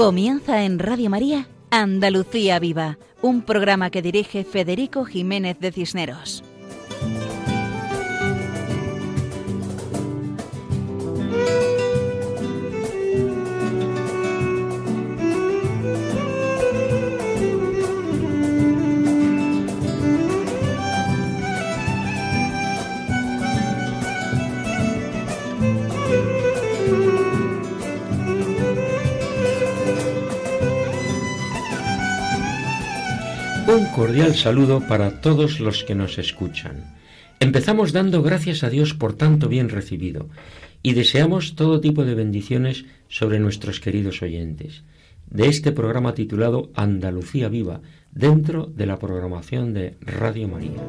Comienza en Radio María Andalucía Viva, un programa que dirige Federico Jiménez de Cisneros. Cordial saludo para todos los que nos escuchan. Empezamos dando gracias a Dios por tanto bien recibido y deseamos todo tipo de bendiciones sobre nuestros queridos oyentes de este programa titulado Andalucía Viva dentro de la programación de Radio María.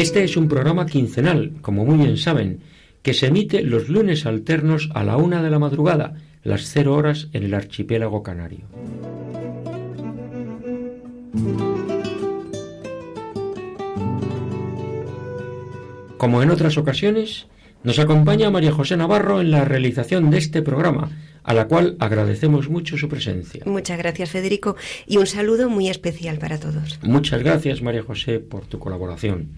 Este es un programa quincenal, como muy bien saben, que se emite los lunes alternos a la una de la madrugada, las cero horas en el archipiélago canario. Como en otras ocasiones, nos acompaña María José Navarro en la realización de este programa, a la cual agradecemos mucho su presencia. Muchas gracias, Federico, y un saludo muy especial para todos. Muchas gracias, María José, por tu colaboración.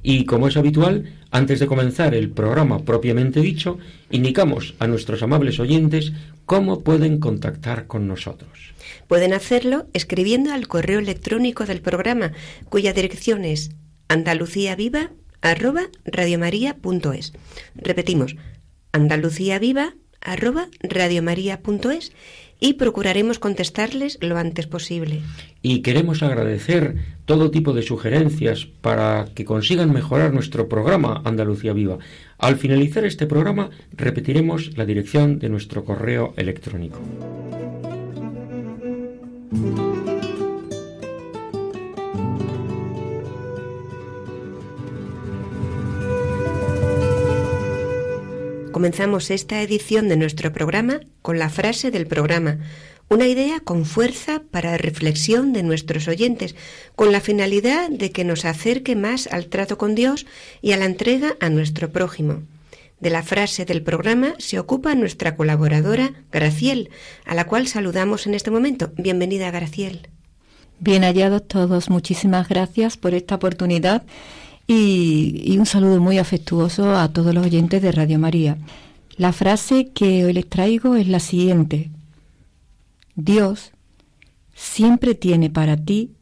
Y como es habitual, antes de comenzar el programa propiamente dicho, indicamos a nuestros amables oyentes cómo pueden contactar con nosotros. Pueden hacerlo escribiendo al correo electrónico del programa, cuya dirección es andaluciaviva@radiomaria.es. Repetimos, andaluciaviva@radiomaria.es y procuraremos contestarles lo antes posible. Y queremos agradecer todo tipo de sugerencias para que consigan mejorar nuestro programa Andalucía Viva. Al finalizar este programa repetiremos la dirección de nuestro correo electrónico. Comenzamos esta edición de nuestro programa con la frase del programa, una idea con fuerza para reflexión de nuestros oyentes, con la finalidad de que nos acerque más al trato con Dios y a la entrega a nuestro prójimo. De la frase del programa se ocupa nuestra colaboradora Graciel, a la cual saludamos en este momento. Bienvenida, Graciel. Bien hallados todos, muchísimas gracias por esta oportunidad y, un saludo muy afectuoso a todos los oyentes de Radio María. La frase que hoy les traigo es la siguiente. Dios siempre tiene para ti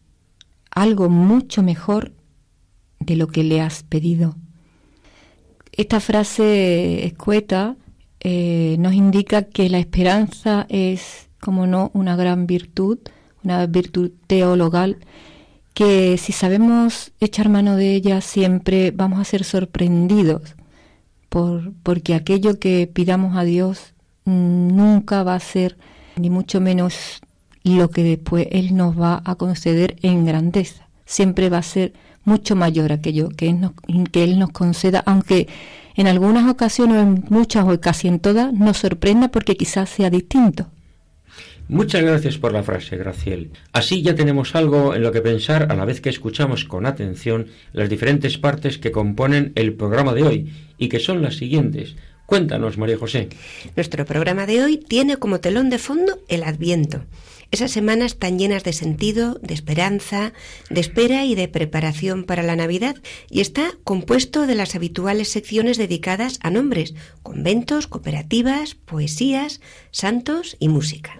algo mucho mejor de lo que le has pedido. Esta frase escueta eh, nos indica que la esperanza es, como no, una gran virtud, una virtud teologal que si sabemos echar mano de ella siempre vamos a ser sorprendidos por, porque aquello que pidamos a Dios nunca va a ser ni mucho menos lo que después Él nos va a conceder en grandeza. Siempre va a ser mucho mayor aquello que Él nos, conceda, aunque en algunas ocasiones, en muchas o casi en todas, nos sorprenda porque quizás sea distinto. Muchas gracias por la frase, Graciel. Así ya tenemos algo en lo que pensar a la vez que escuchamos con atención las diferentes partes que componen el programa de hoy y que son las siguientes. Cuéntanos, María José. Nuestro programa de hoy tiene como telón de fondo el Adviento. Esas semanas tan llenas de sentido, de esperanza, de espera y de preparación para la Navidad, y está compuesto de las habituales secciones dedicadas a nombres, conventos, cooperativas, poesías, santos y música.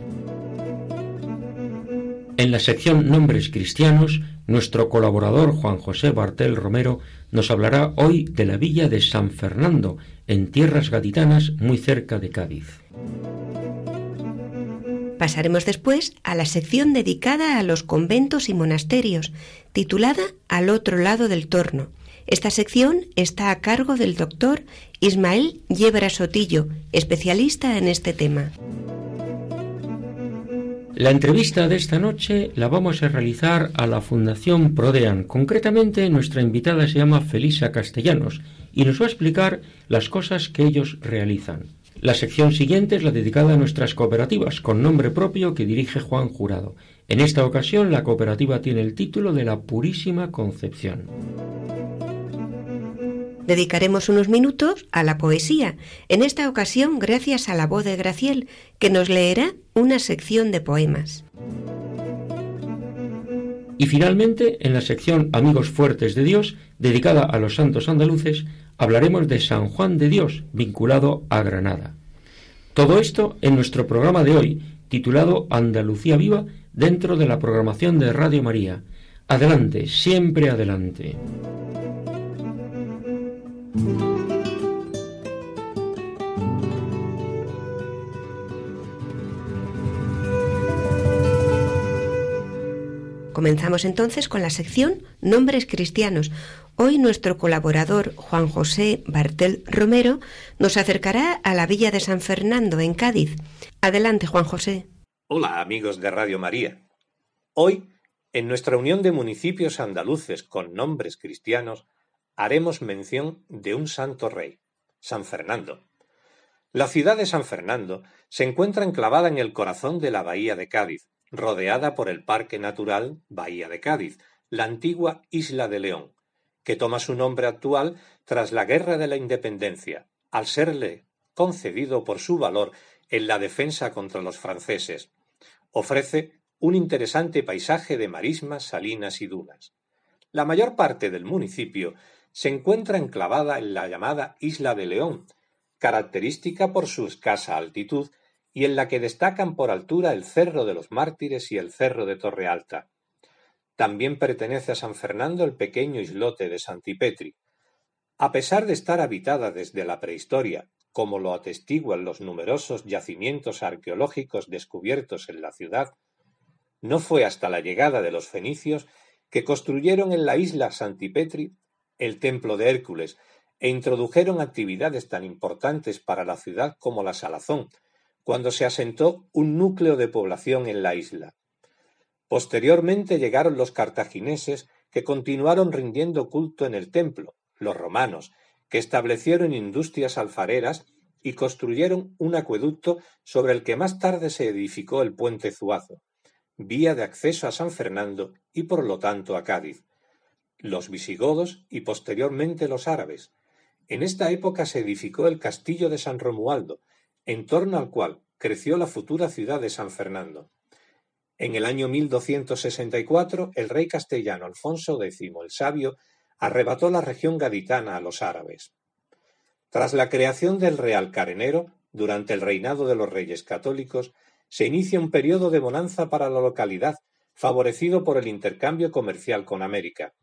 En la sección Nombres Cristianos, nuestro colaborador Juan José Bartel Romero nos hablará hoy de la villa de San Fernando, en tierras gaditanas muy cerca de Cádiz. Pasaremos después a la sección dedicada a los conventos y monasterios, titulada Al otro lado del torno. Esta sección está a cargo del doctor Ismael Yebra Sotillo, especialista en este tema. La entrevista de esta noche la vamos a realizar a la Fundación Prodean. Concretamente, nuestra invitada se llama Felisa Castellanos y nos va a explicar las cosas que ellos realizan. La sección siguiente es la dedicada a nuestras cooperativas, con nombre propio que dirige Juan Jurado. En esta ocasión la cooperativa tiene el título de la Purísima Concepción. Dedicaremos unos minutos a la poesía, en esta ocasión gracias a la voz de Graciel, que nos leerá una sección de poemas. Y finalmente, en la sección Amigos Fuertes de Dios, dedicada a los santos andaluces, hablaremos de San Juan de Dios, vinculado a Granada. Todo esto en nuestro programa de hoy, titulado Andalucía Viva, dentro de la programación de Radio María. Adelante, siempre adelante. Comenzamos entonces con la sección Nombres Cristianos. Hoy nuestro colaborador Juan José Bartel Romero nos acercará a la villa de San Fernando, en Cádiz. Adelante, Juan José. Hola, amigos de Radio María. Hoy, en nuestra unión de municipios andaluces con nombres cristianos, haremos mención de un santo rey, San Fernando. La ciudad de San Fernando se encuentra enclavada en el corazón de la bahía de Cádiz, rodeada por el Parque Natural Bahía de Cádiz, la antigua Isla de León, que toma su nombre actual tras la Guerra de la Independencia, al serle concedido por su valor en la defensa contra los franceses. Ofrece un interesante paisaje de marismas, salinas y dunas. La mayor parte del municipio se encuentra enclavada en la llamada Isla de León, característica por su escasa altitud y en la que destacan por altura el Cerro de los Mártires y el Cerro de Torre Alta. También pertenece a San Fernando el pequeño islote de Santipetri. A pesar de estar habitada desde la prehistoria, como lo atestiguan los numerosos yacimientos arqueológicos descubiertos en la ciudad, no fue hasta la llegada de los fenicios que construyeron en la isla Santipetri el templo de Hércules e introdujeron actividades tan importantes para la ciudad como la salazón, cuando se asentó un núcleo de población en la isla. Posteriormente llegaron los cartagineses que continuaron rindiendo culto en el templo, los romanos, que establecieron industrias alfareras y construyeron un acueducto sobre el que más tarde se edificó el puente Zuazo, vía de acceso a San Fernando y por lo tanto a Cádiz. Los visigodos y posteriormente los árabes. En esta época se edificó el castillo de San Romualdo, en torno al cual creció la futura ciudad de San Fernando. En el año 1264, el rey castellano Alfonso X el Sabio arrebató la región gaditana a los árabes. Tras la creación del Real Carenero, durante el reinado de los reyes católicos, se inicia un periodo de bonanza para la localidad, favorecido por el intercambio comercial con América.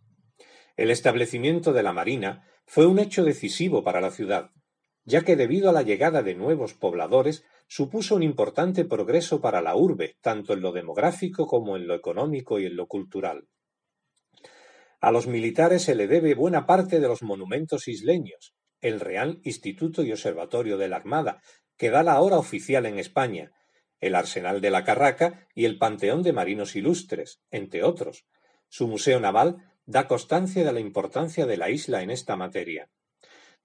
El establecimiento de la Marina fue un hecho decisivo para la ciudad, ya que debido a la llegada de nuevos pobladores supuso un importante progreso para la urbe, tanto en lo demográfico como en lo económico y en lo cultural. A los militares se le debe buena parte de los monumentos isleños, el Real Instituto y Observatorio de la Armada, que da la hora oficial en España, el Arsenal de la Carraca y el Panteón de Marinos Ilustres, entre otros. Su Museo Naval da constancia de la importancia de la isla en esta materia.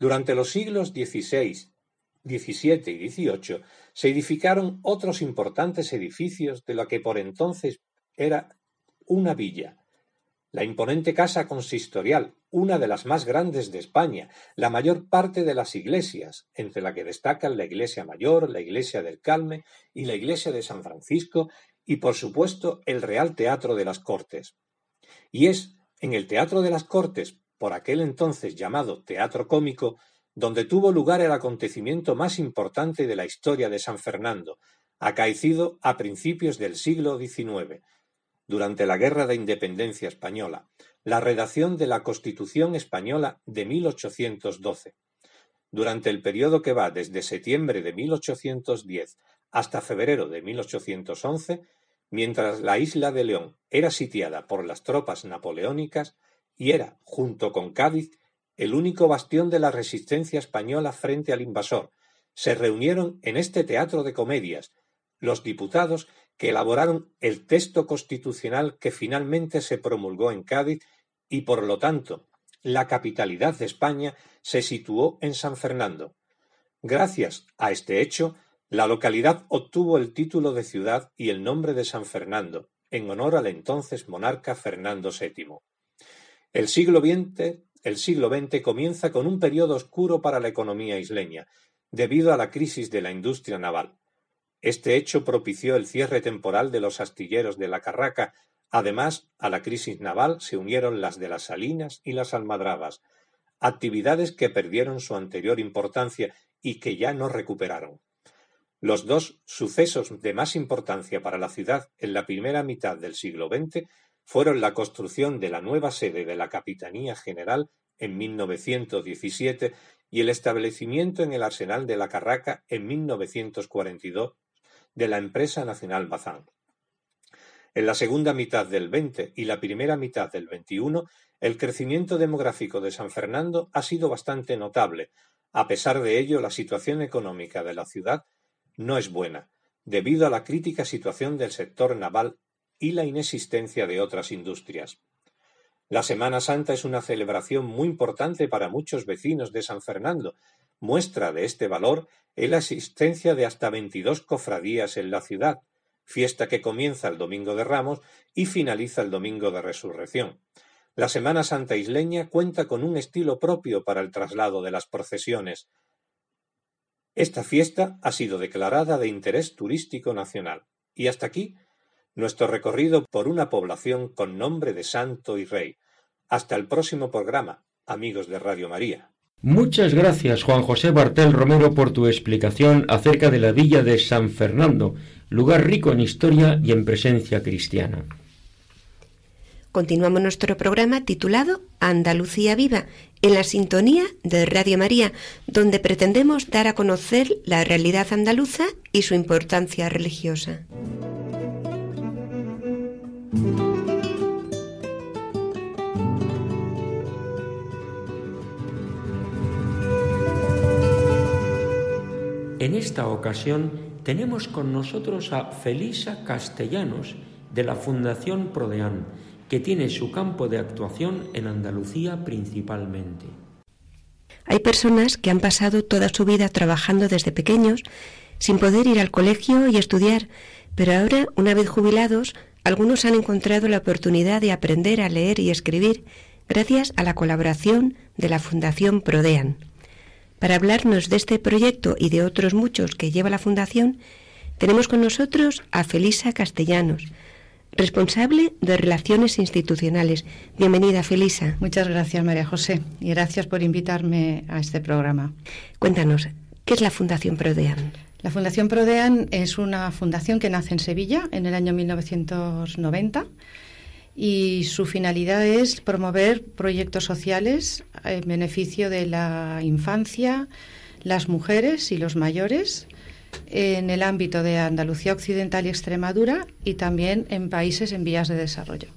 Durante los siglos XVI, XVII y XVIII se edificaron otros importantes edificios de lo que por entonces era una villa. La imponente casa consistorial, una de las más grandes de España, la mayor parte de las iglesias, entre la que destacan la iglesia mayor, la iglesia del Calme y la iglesia de San Francisco, y por supuesto el Real Teatro de las Cortes. Y es en el Teatro de las Cortes, por aquel entonces llamado teatro cómico, donde tuvo lugar el acontecimiento más importante de la historia de San Fernando, acaecido a principios del siglo XIX, durante la Guerra de Independencia Española, la redacción de la Constitución Española de 1812. Durante el periodo que va desde septiembre de 1810 hasta febrero de 1811, mientras la isla de León era sitiada por las tropas napoleónicas, y era, junto con Cádiz, el único bastión de la resistencia española frente al invasor. Se reunieron en este teatro de comedias los diputados que elaboraron el texto constitucional que finalmente se promulgó en Cádiz y, por lo tanto, la capitalidad de España se situó en San Fernando. Gracias a este hecho, la localidad obtuvo el título de ciudad y el nombre de San Fernando, en honor al entonces monarca Fernando VII. El siglo XX, el siglo XX comienza con un periodo oscuro para la economía isleña, debido a la crisis de la industria naval. Este hecho propició el cierre temporal de los astilleros de la Carraca. Además, a la crisis naval se unieron las de las Salinas y las Almadrabas, actividades que perdieron su anterior importancia y que ya no recuperaron. Los dos sucesos de más importancia para la ciudad en la primera mitad del siglo XX fueron la construcción de la nueva sede de la Capitanía General en 1917 y el establecimiento en el Arsenal de la Carraca en 1942 de la empresa nacional Bazán. En la segunda mitad del XX y la primera mitad del XXI, el crecimiento demográfico de San Fernando ha sido bastante notable. A pesar de ello, la situación económica de la ciudad no es buena, debido a la crítica situación del sector naval y la inexistencia de otras industrias. La Semana Santa es una celebración muy importante para muchos vecinos de San Fernando. Muestra de este valor es la existencia de hasta 22 cofradías en la ciudad, fiesta que comienza el Domingo de Ramos y finaliza el Domingo de Resurrección. La Semana Santa isleña cuenta con un estilo propio para el traslado de las procesiones. Esta fiesta ha sido declarada de interés turístico nacional. Y hasta aquí nuestro recorrido por una población con nombre de santo y rey. Hasta el próximo programa, amigos de Radio María. Muchas gracias, Juan José Bartel Romero, por tu explicación acerca de la villa de San Fernando, lugar rico en historia y en presencia cristiana. Continuamos nuestro programa titulado Andalucía Viva, en la sintonía de Radio María, donde pretendemos dar a conocer la realidad andaluza y su importancia religiosa. En esta ocasión tenemos con nosotros a Felisa Castellanos de la Fundación Prodeán, que tiene su campo de actuación en Andalucía principalmente. Hay personas que han pasado toda su vida trabajando desde pequeños sin poder ir al colegio y estudiar, pero ahora, una vez jubilados, algunos han encontrado la oportunidad de aprender a leer y escribir gracias a la colaboración de la Fundación Prodean. Para hablarnos de este proyecto y de otros muchos que lleva la Fundación, tenemos con nosotros a Felisa Castellanos, responsable de Relaciones Institucionales. Bienvenida, Felisa. Muchas gracias, María José, y gracias por invitarme a este programa. Cuéntanos, ¿qué es la Fundación Prodean? La Fundación Prodean es una fundación que nace en Sevilla en el año 1990 y su finalidad es promover proyectos sociales en beneficio de la infancia, las mujeres y los mayores en el ámbito de Andalucía Occidental y Extremadura y también en países en vías de desarrollo.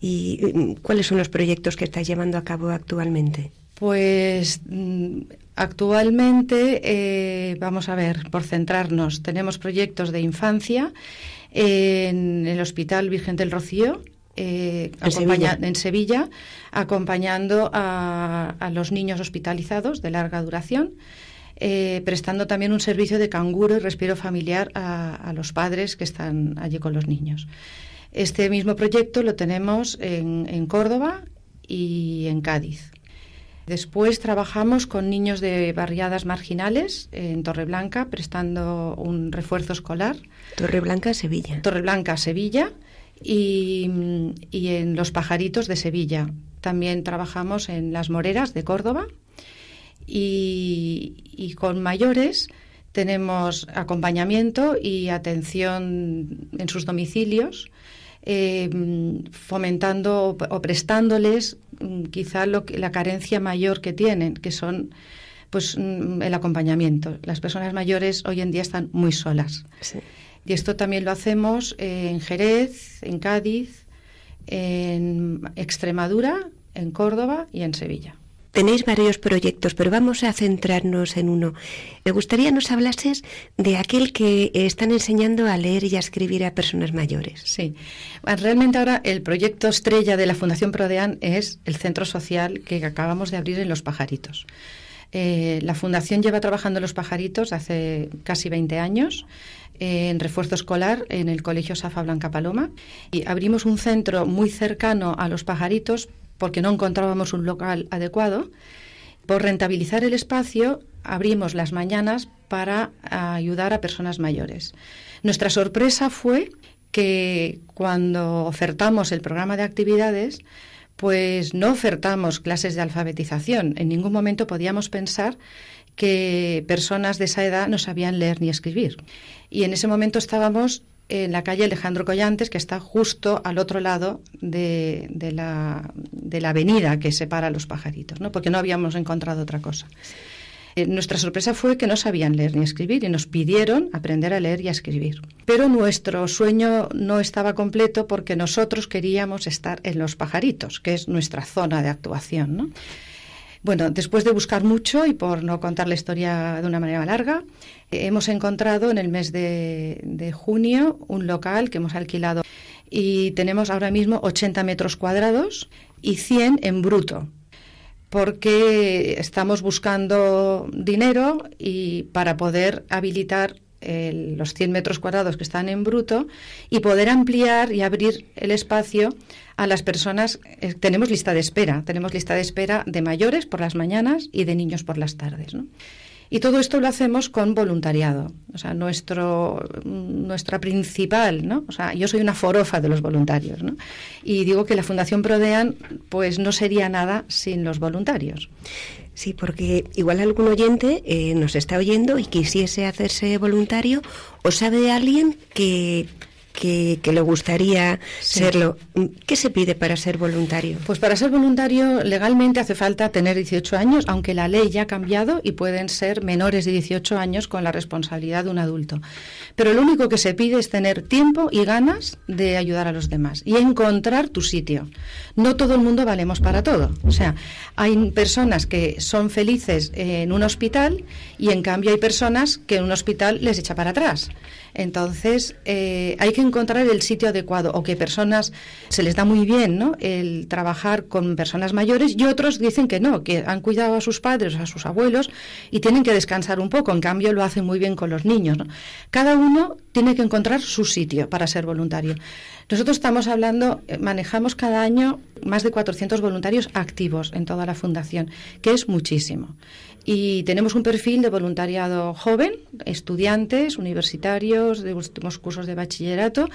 ¿Y mm, cuáles son los proyectos que está llevando a cabo actualmente? Pues mm, actualmente, eh, vamos a ver, por centrarnos, tenemos proyectos de infancia en el Hospital Virgen del Rocío, eh, en, Sevilla. acompañando a, los niños hospitalizados de larga duración, eh, prestando también un servicio de canguro y respiro familiar a, los padres que están allí con los niños. Este mismo proyecto lo tenemos en Córdoba y en Cádiz. Después trabajamos con niños de barriadas marginales en Torreblanca, prestando un refuerzo escolar. Torreblanca, Sevilla. Torreblanca, Sevilla. Y, en Los Pajaritos de Sevilla. También trabajamos en Las Moreras de Córdoba. Y, con mayores tenemos acompañamiento y atención en sus domicilios, eh, fomentando o prestándoles Mm, quizá lo que, la carencia mayor que tienen, que son pues mm, el acompañamiento. Las personas mayores hoy en día están muy solas. Y esto también lo hacemos en Jerez, en Cádiz, en Extremadura, en Córdoba y en Sevilla. Tenéis varios proyectos, pero vamos a centrarnos en uno. Me gustaría nos hablases de aquel que están enseñando a leer y a escribir a personas mayores. Sí, realmente ahora el proyecto estrella de la Fundación Prodean es el centro social que acabamos de abrir en Los Pajaritos. Eh, la Fundación lleva trabajando los pajaritos hace casi 20 años eh, en refuerzo escolar en el Colegio Safa Blanca Paloma y abrimos un centro muy cercano a los pajaritos porque no encontrábamos un local adecuado. Por rentabilizar el espacio, abrimos las mañanas para ayudar a personas mayores. Nuestra sorpresa fue que cuando ofertamos el programa de actividades, pues no ofertamos clases de alfabetización. En ningún momento podíamos pensar que personas de esa edad no sabían leer ni escribir. Y en ese momento estábamos en la calle Alejandro Collantes, que está justo al otro lado de, la, de la avenida que separa a los pajaritos, ¿no? porque no habíamos encontrado otra cosa. Eh, nuestra sorpresa fue que no sabían leer ni escribir y nos pidieron aprender a leer y a escribir. Pero nuestro sueño no estaba completo porque nosotros queríamos estar en los pajaritos, que es nuestra zona de actuación. Bueno, después de buscar mucho y por no contar la historia de una manera larga, hemos encontrado en el mes de, junio un local que hemos alquilado y tenemos ahora mismo 80 metros cuadrados y 100 en bruto porque estamos buscando dinero y para poder habilitar los 100 metros cuadrados que están en bruto y poder ampliar y abrir el espacio a las personas. Eh, tenemos lista de espera, tenemos lista de espera de mayores por las mañanas y de niños por las tardes. ¿no? Y todo esto lo hacemos con voluntariado. O sea, nuestro, nuestra principal, ¿no? O sea, yo soy una forofa de los voluntarios, ¿no? Y digo que la Fundación Prodean, pues no sería nada sin los voluntarios. Sí, porque igual algún oyente eh, nos está oyendo y quisiese hacerse voluntario o sabe de alguien que que, le gustaría serlo. ¿Qué se pide para ser voluntario? Pues para ser voluntario legalmente hace falta tener 18 años, aunque la ley ya ha cambiado y pueden ser menores de 18 años con la responsabilidad de un adulto. Pero lo único que se pide es tener tiempo y ganas de ayudar a los demás y encontrar tu sitio. No todo el mundo valemos para todo. O sea, hay personas que son felices en un hospital y en cambio hay personas que en un hospital les echa para atrás. Entonces, eh, hay que encontrar el sitio adecuado o que personas se les da muy bien ¿no? el trabajar con personas mayores y otros dicen que no, que han cuidado a sus padres, a sus abuelos y tienen que descansar un poco. En cambio, lo hacen muy bien con los niños. Cada uno tiene que encontrar su sitio para ser voluntario. Nosotros estamos hablando, eh, manejamos cada año más de 400 voluntarios activos en toda la fundación, que es muchísimo. Y tenemos un perfil de voluntariado joven, estudiantes, universitarios, de últimos cursos de bachillerato,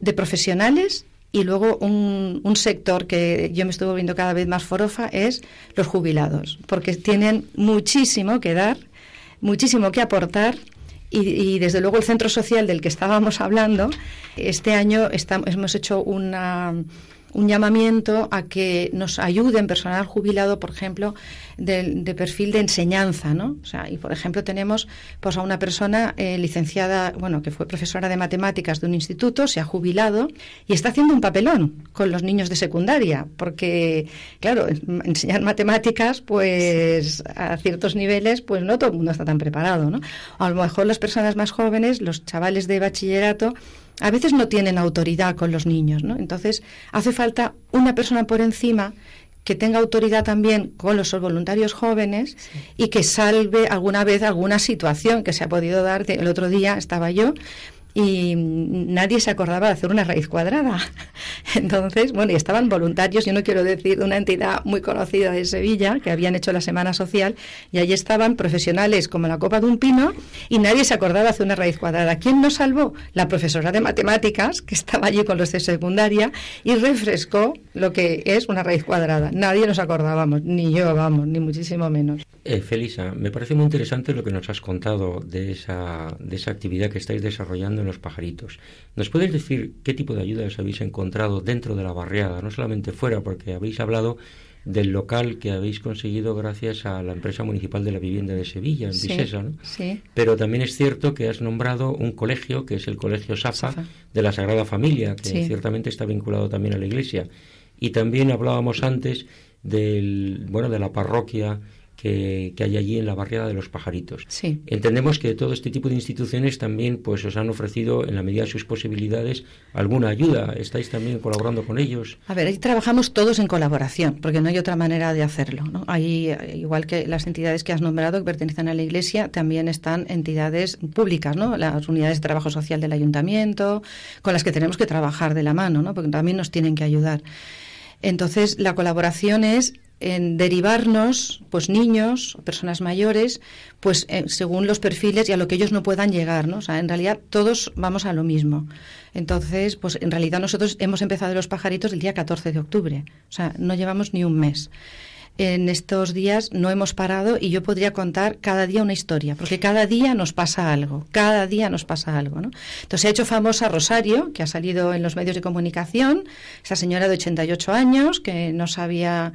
de profesionales y luego un, un, sector que yo me estuve viendo cada vez más forofa es los jubilados, porque tienen muchísimo que dar, muchísimo que aportar. Y, desde luego el centro social del que estábamos hablando, este año hemos hecho una, un llamamiento a que nos ayuden personal jubilado, por ejemplo, de, perfil de enseñanza, ¿no? O sea, y por ejemplo tenemos pues a una persona eh, licenciada, bueno, que fue profesora de matemáticas de un instituto, se ha jubilado y está haciendo un papelón con los niños de secundaria, porque claro, enseñar matemáticas, pues a ciertos niveles, pues no todo el mundo está tan preparado, ¿no? A lo mejor las personas más jóvenes, los chavales de bachillerato, a veces no tienen autoridad con los niños, ¿no? Entonces hace falta una persona por encima que tenga autoridad también con los voluntarios jóvenes y que salve alguna vez alguna situación que se ha podido dar. El otro día estaba yo y nadie se acordaba de hacer una raíz cuadrada. Entonces, bueno, y estaban voluntarios, yo no quiero decir de una entidad muy conocida de Sevilla, que habían hecho la Semana Social, y allí estaban profesionales como la copa de un pino, y nadie se acordaba de hacer una raíz cuadrada. ¿Quién nos salvó? La profesora de matemáticas, que estaba allí con los de secundaria, y refrescó lo que es una raíz cuadrada. Nadie nos acordábamos, ni yo, vamos, ni muchísimo menos. Eh, Felisa, me parece muy interesante lo que nos has contado de esa, de esa actividad que estáis desarrollando los pajaritos. ¿Nos puedes decir qué tipo de ayudas habéis encontrado dentro de la barriada, no solamente fuera, porque habéis hablado del local que habéis conseguido gracias a la empresa municipal de la vivienda de Sevilla, en Visesa, ¿no? Sí. Pero también es cierto que has nombrado un colegio, que es el Colegio Safa, de la Sagrada Familia, que ciertamente está vinculado también a la Iglesia. Y también hablábamos antes del, bueno, de la parroquia que, hay allí en la barriada de los pajaritos. Sí. Entendemos que todo este tipo de instituciones también pues os han ofrecido en la medida de sus posibilidades alguna ayuda. ¿Estáis también colaborando con ellos? A ver, ahí trabajamos todos en colaboración, porque no hay otra manera de hacerlo. ¿no? Ahí, igual que las entidades que has nombrado que pertenecen a la Iglesia, también están entidades públicas, ¿no? Las unidades de trabajo social del ayuntamiento, con las que tenemos que trabajar de la mano, ¿no? Porque también nos tienen que ayudar. Entonces, la colaboración es en derivarnos, pues niños personas mayores, pues eh, según los perfiles y a lo que ellos no puedan llegar, ¿no? O sea, en realidad todos vamos a lo mismo. Entonces, pues en realidad nosotros hemos empezado los pajaritos el día 14 de octubre, o sea, no llevamos ni un mes. En estos días no hemos parado y yo podría contar cada día una historia, porque cada día nos pasa algo, cada día nos pasa algo, ¿no? Entonces se ha hecho famosa Rosario, que ha salido en los medios de comunicación, esa señora de 88 años que no sabía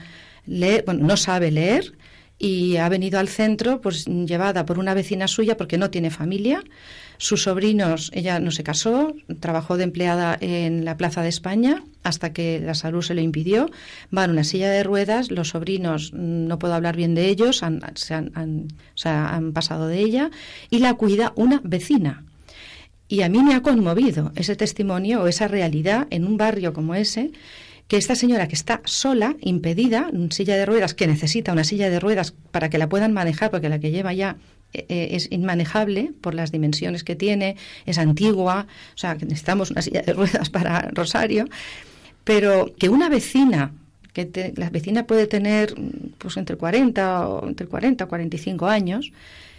bueno, no sabe leer y ha venido al centro pues llevada por una vecina suya porque no tiene familia. Sus sobrinos, ella no se casó, trabajó de empleada en la Plaza de España hasta que la salud se lo impidió. Va en una silla de ruedas, los sobrinos, no puedo hablar bien de ellos, han, se han, han pasado de ella y la cuida una vecina. Y a mí me ha conmovido ese testimonio o esa realidad en un barrio como ese que esta señora que está sola, impedida, en silla de ruedas, que necesita una silla de ruedas para que la puedan manejar, porque la que lleva ya eh, eh, es inmanejable por las dimensiones que tiene, es antigua, o sea, que necesitamos una silla de ruedas para Rosario, pero que una vecina, que la vecina puede tener pues entre 40 o entre 40 o 45 años,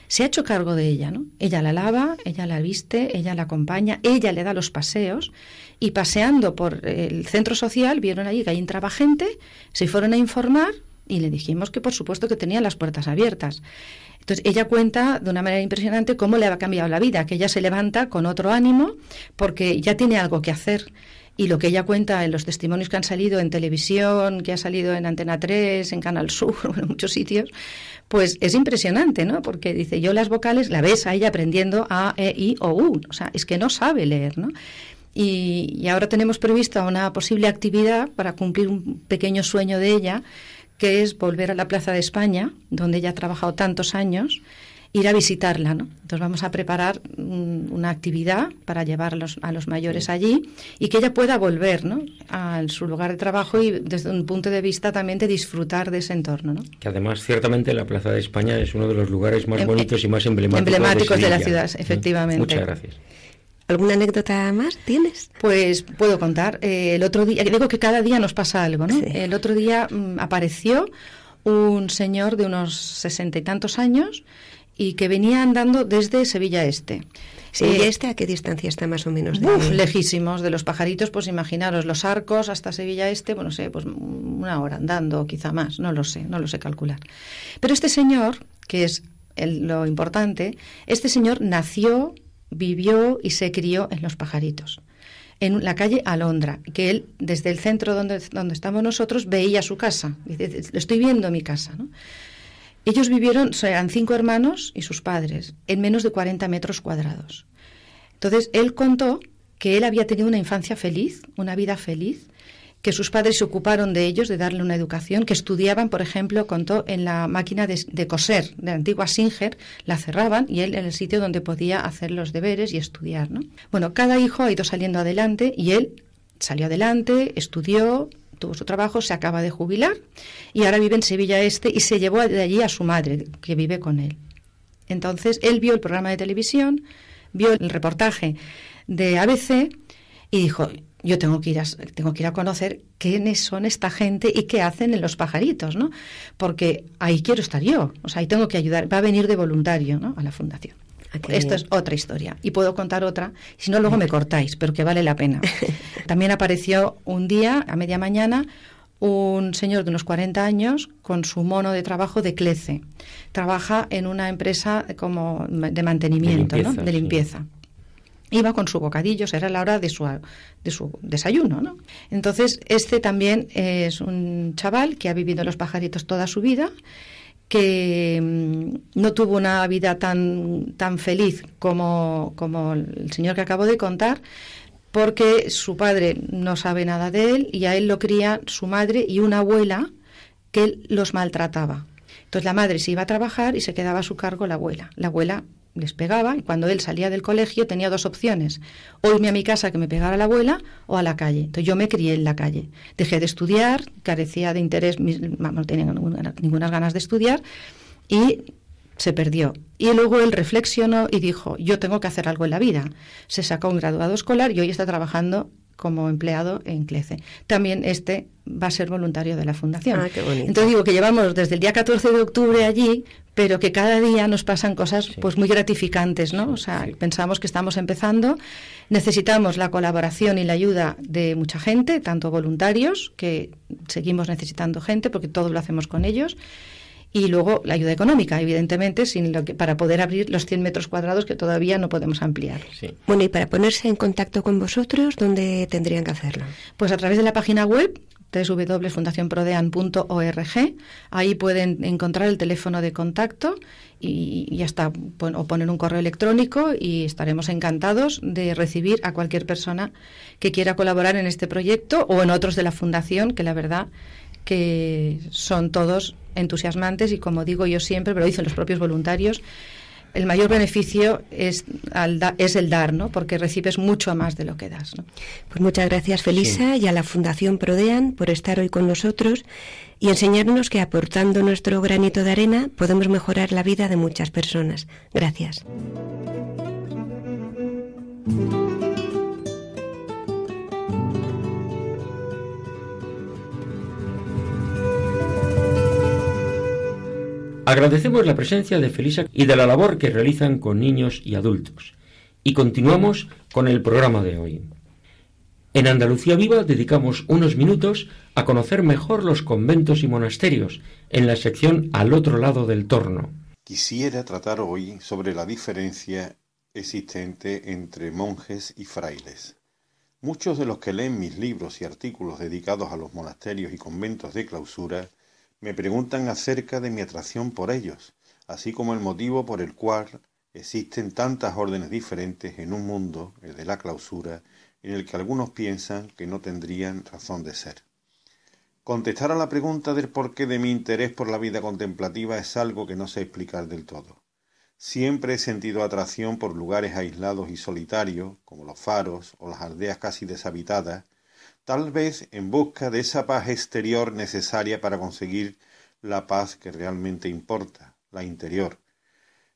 se ha hecho cargo de ella, ¿no? Ella la lava, ella la viste, ella la acompaña, ella le da los paseos y paseando por el centro social vieron allí que ahí entraba gente, se fueron a informar y le dijimos que por supuesto que tenía las puertas abiertas. Entonces ella cuenta de una manera impresionante cómo le ha cambiado la vida, que ella se levanta con otro ánimo porque ya tiene algo que hacer. Y lo que ella cuenta en los testimonios que han salido en televisión, que ha salido en Antena 3, en Canal Sur, en muchos sitios, pues es impresionante, ¿no? Porque dice, yo las vocales la ves a ella aprendiendo A, E, I o U. O sea, es que no sabe leer, ¿no? Y, ahora tenemos prevista una posible actividad para cumplir un pequeño sueño de ella, que es volver a la Plaza de España, donde ella ha trabajado tantos años, ir a visitarla. ¿no? Entonces vamos a preparar una actividad para llevar a los, a los mayores allí y que ella pueda volver ¿no? a su lugar de trabajo y desde un punto de vista también de disfrutar de ese entorno. ¿no? Que además ciertamente la Plaza de España es uno de los lugares más em, bonitos y más emblemáticos, emblemáticos de, la ciudad, efectivamente. Muchas gracias. ¿Alguna anécdota más tienes? Pues puedo contar. Eh, el otro día, digo que cada día nos pasa algo, ¿no? El otro día mm, apareció un señor de unos sesenta y tantos años y que venía andando desde Sevilla Este. ¿Sevilla eh, Este a qué distancia está más o menos? De lejísimos. De los pajaritos, pues imaginaros, los arcos hasta Sevilla Este, bueno, sé, pues una hora andando, quizá más, no lo sé, no lo sé calcular. Pero este señor, que es lo importante, este señor nació vivió y se crió en Los Pajaritos, en la calle Alondra, que él desde el centro donde, donde estamos nosotros veía su casa. Dice, estoy viendo mi casa. ¿no? Ellos vivieron, eran cinco hermanos y sus padres, en menos de 40 metros cuadrados. Entonces, él contó que él había tenido una infancia feliz, una vida feliz, que sus padres se ocuparon de ellos, de darle una educación, que estudiaban, por ejemplo, contó en la máquina de, coser de la antigua Singer, la cerraban y él en el sitio donde podía hacer los deberes y estudiar. ¿no? Bueno, cada hijo ha ido saliendo adelante y él salió adelante, estudió, tuvo su trabajo, se acaba de jubilar y ahora vive en Sevilla Este y se llevó de allí a su madre, que vive con él. Entonces, él vio el programa de televisión, vio el reportaje de ABC y dijo, yo tengo que ir a, tengo que ir a conocer quiénes son esta gente y qué hacen en los pajaritos, ¿no? Porque ahí quiero estar yo, o sea, ahí tengo que ayudar, va a venir de voluntario, ¿no? A la fundación. Esto es otra historia. Y puedo contar otra, si no luego me cortáis, pero que vale la pena. También apareció un día, a media mañana, un señor de unos 40 años con su mono de trabajo de Clece. Trabaja en una empresa como de mantenimiento, de limpieza. ¿no? De limpieza iba con su bocadillo, era la hora de su, de su desayuno. ¿no? Entonces, este también es un chaval que ha vivido en los pajaritos toda su vida, que mm, no tuvo una vida tan, tan feliz como, como el señor que acabo de contar, porque su padre no sabe nada de él y a él lo cría su madre y una abuela que los maltrataba. Entonces la madre se iba a trabajar y se quedaba a su cargo la abuela. La abuela les pegaba y cuando él salía del colegio tenía dos opciones, o irme a mi casa que me pegara la abuela o a la calle. Entonces yo me crié en la calle. Dejé de estudiar, carecía de interés, no tenía ninguna, ninguna ganas de estudiar y se perdió. Y luego él reflexionó y dijo, yo tengo que hacer algo en la vida. Se sacó un graduado escolar y hoy está trabajando como empleado en CLECE. También este va a ser voluntario de la fundación. Ah, Entonces digo que llevamos desde el día 14 de octubre allí, pero que cada día nos pasan cosas pues muy gratificantes, ¿no? O sea, pensamos que estamos empezando, necesitamos la colaboración y la ayuda de mucha gente, tanto voluntarios, que seguimos necesitando gente porque todo lo hacemos con ellos, y luego la ayuda económica, evidentemente, sin lo que, para poder abrir los 100 metros cuadrados que todavía no podemos ampliar. Bueno, y para ponerse en contacto con vosotros, ¿dónde tendrían que hacerlo? Pues a través de la página web www.fundacionprodean.org. Ahí pueden encontrar el teléfono de contacto y, ya está, o poner un correo electrónico y estaremos encantados de recibir a cualquier persona que quiera colaborar en este proyecto o en otros de la Fundación, que la verdad que son todos entusiasmantes y como digo yo siempre, pero lo dicen los propios voluntarios, el mayor beneficio es, es el dar, ¿no? Porque recibes mucho más de lo que das, ¿no? Pues muchas gracias, Felisa, y a la Fundación Prodean por estar hoy con nosotros y enseñarnos que aportando nuestro granito de arena podemos mejorar la vida de muchas personas. Gracias. Agradecemos la presencia de Felisa y de la labor que realizan con niños y adultos. Y continuamos con el programa de hoy. En Andalucía Viva dedicamos unos minutos a conocer mejor los conventos y monasterios en la sección Al otro lado del torno. Quisiera tratar hoy sobre la diferencia existente entre monjes y frailes. Muchos de los que leen mis libros y artículos dedicados a los monasterios y conventos de clausura me preguntan acerca de mi atracción por ellos, así como el motivo por el cual existen tantas órdenes diferentes en un mundo, el de la clausura, en el que algunos piensan que no tendrían razón de ser. Contestar a la pregunta del porqué de mi interés por la vida contemplativa es algo que no sé explicar del todo. Siempre he sentido atracción por lugares aislados y solitarios, como los faros o las aldeas casi deshabitadas, tal vez en busca de esa paz exterior necesaria para conseguir la paz que realmente importa, la interior.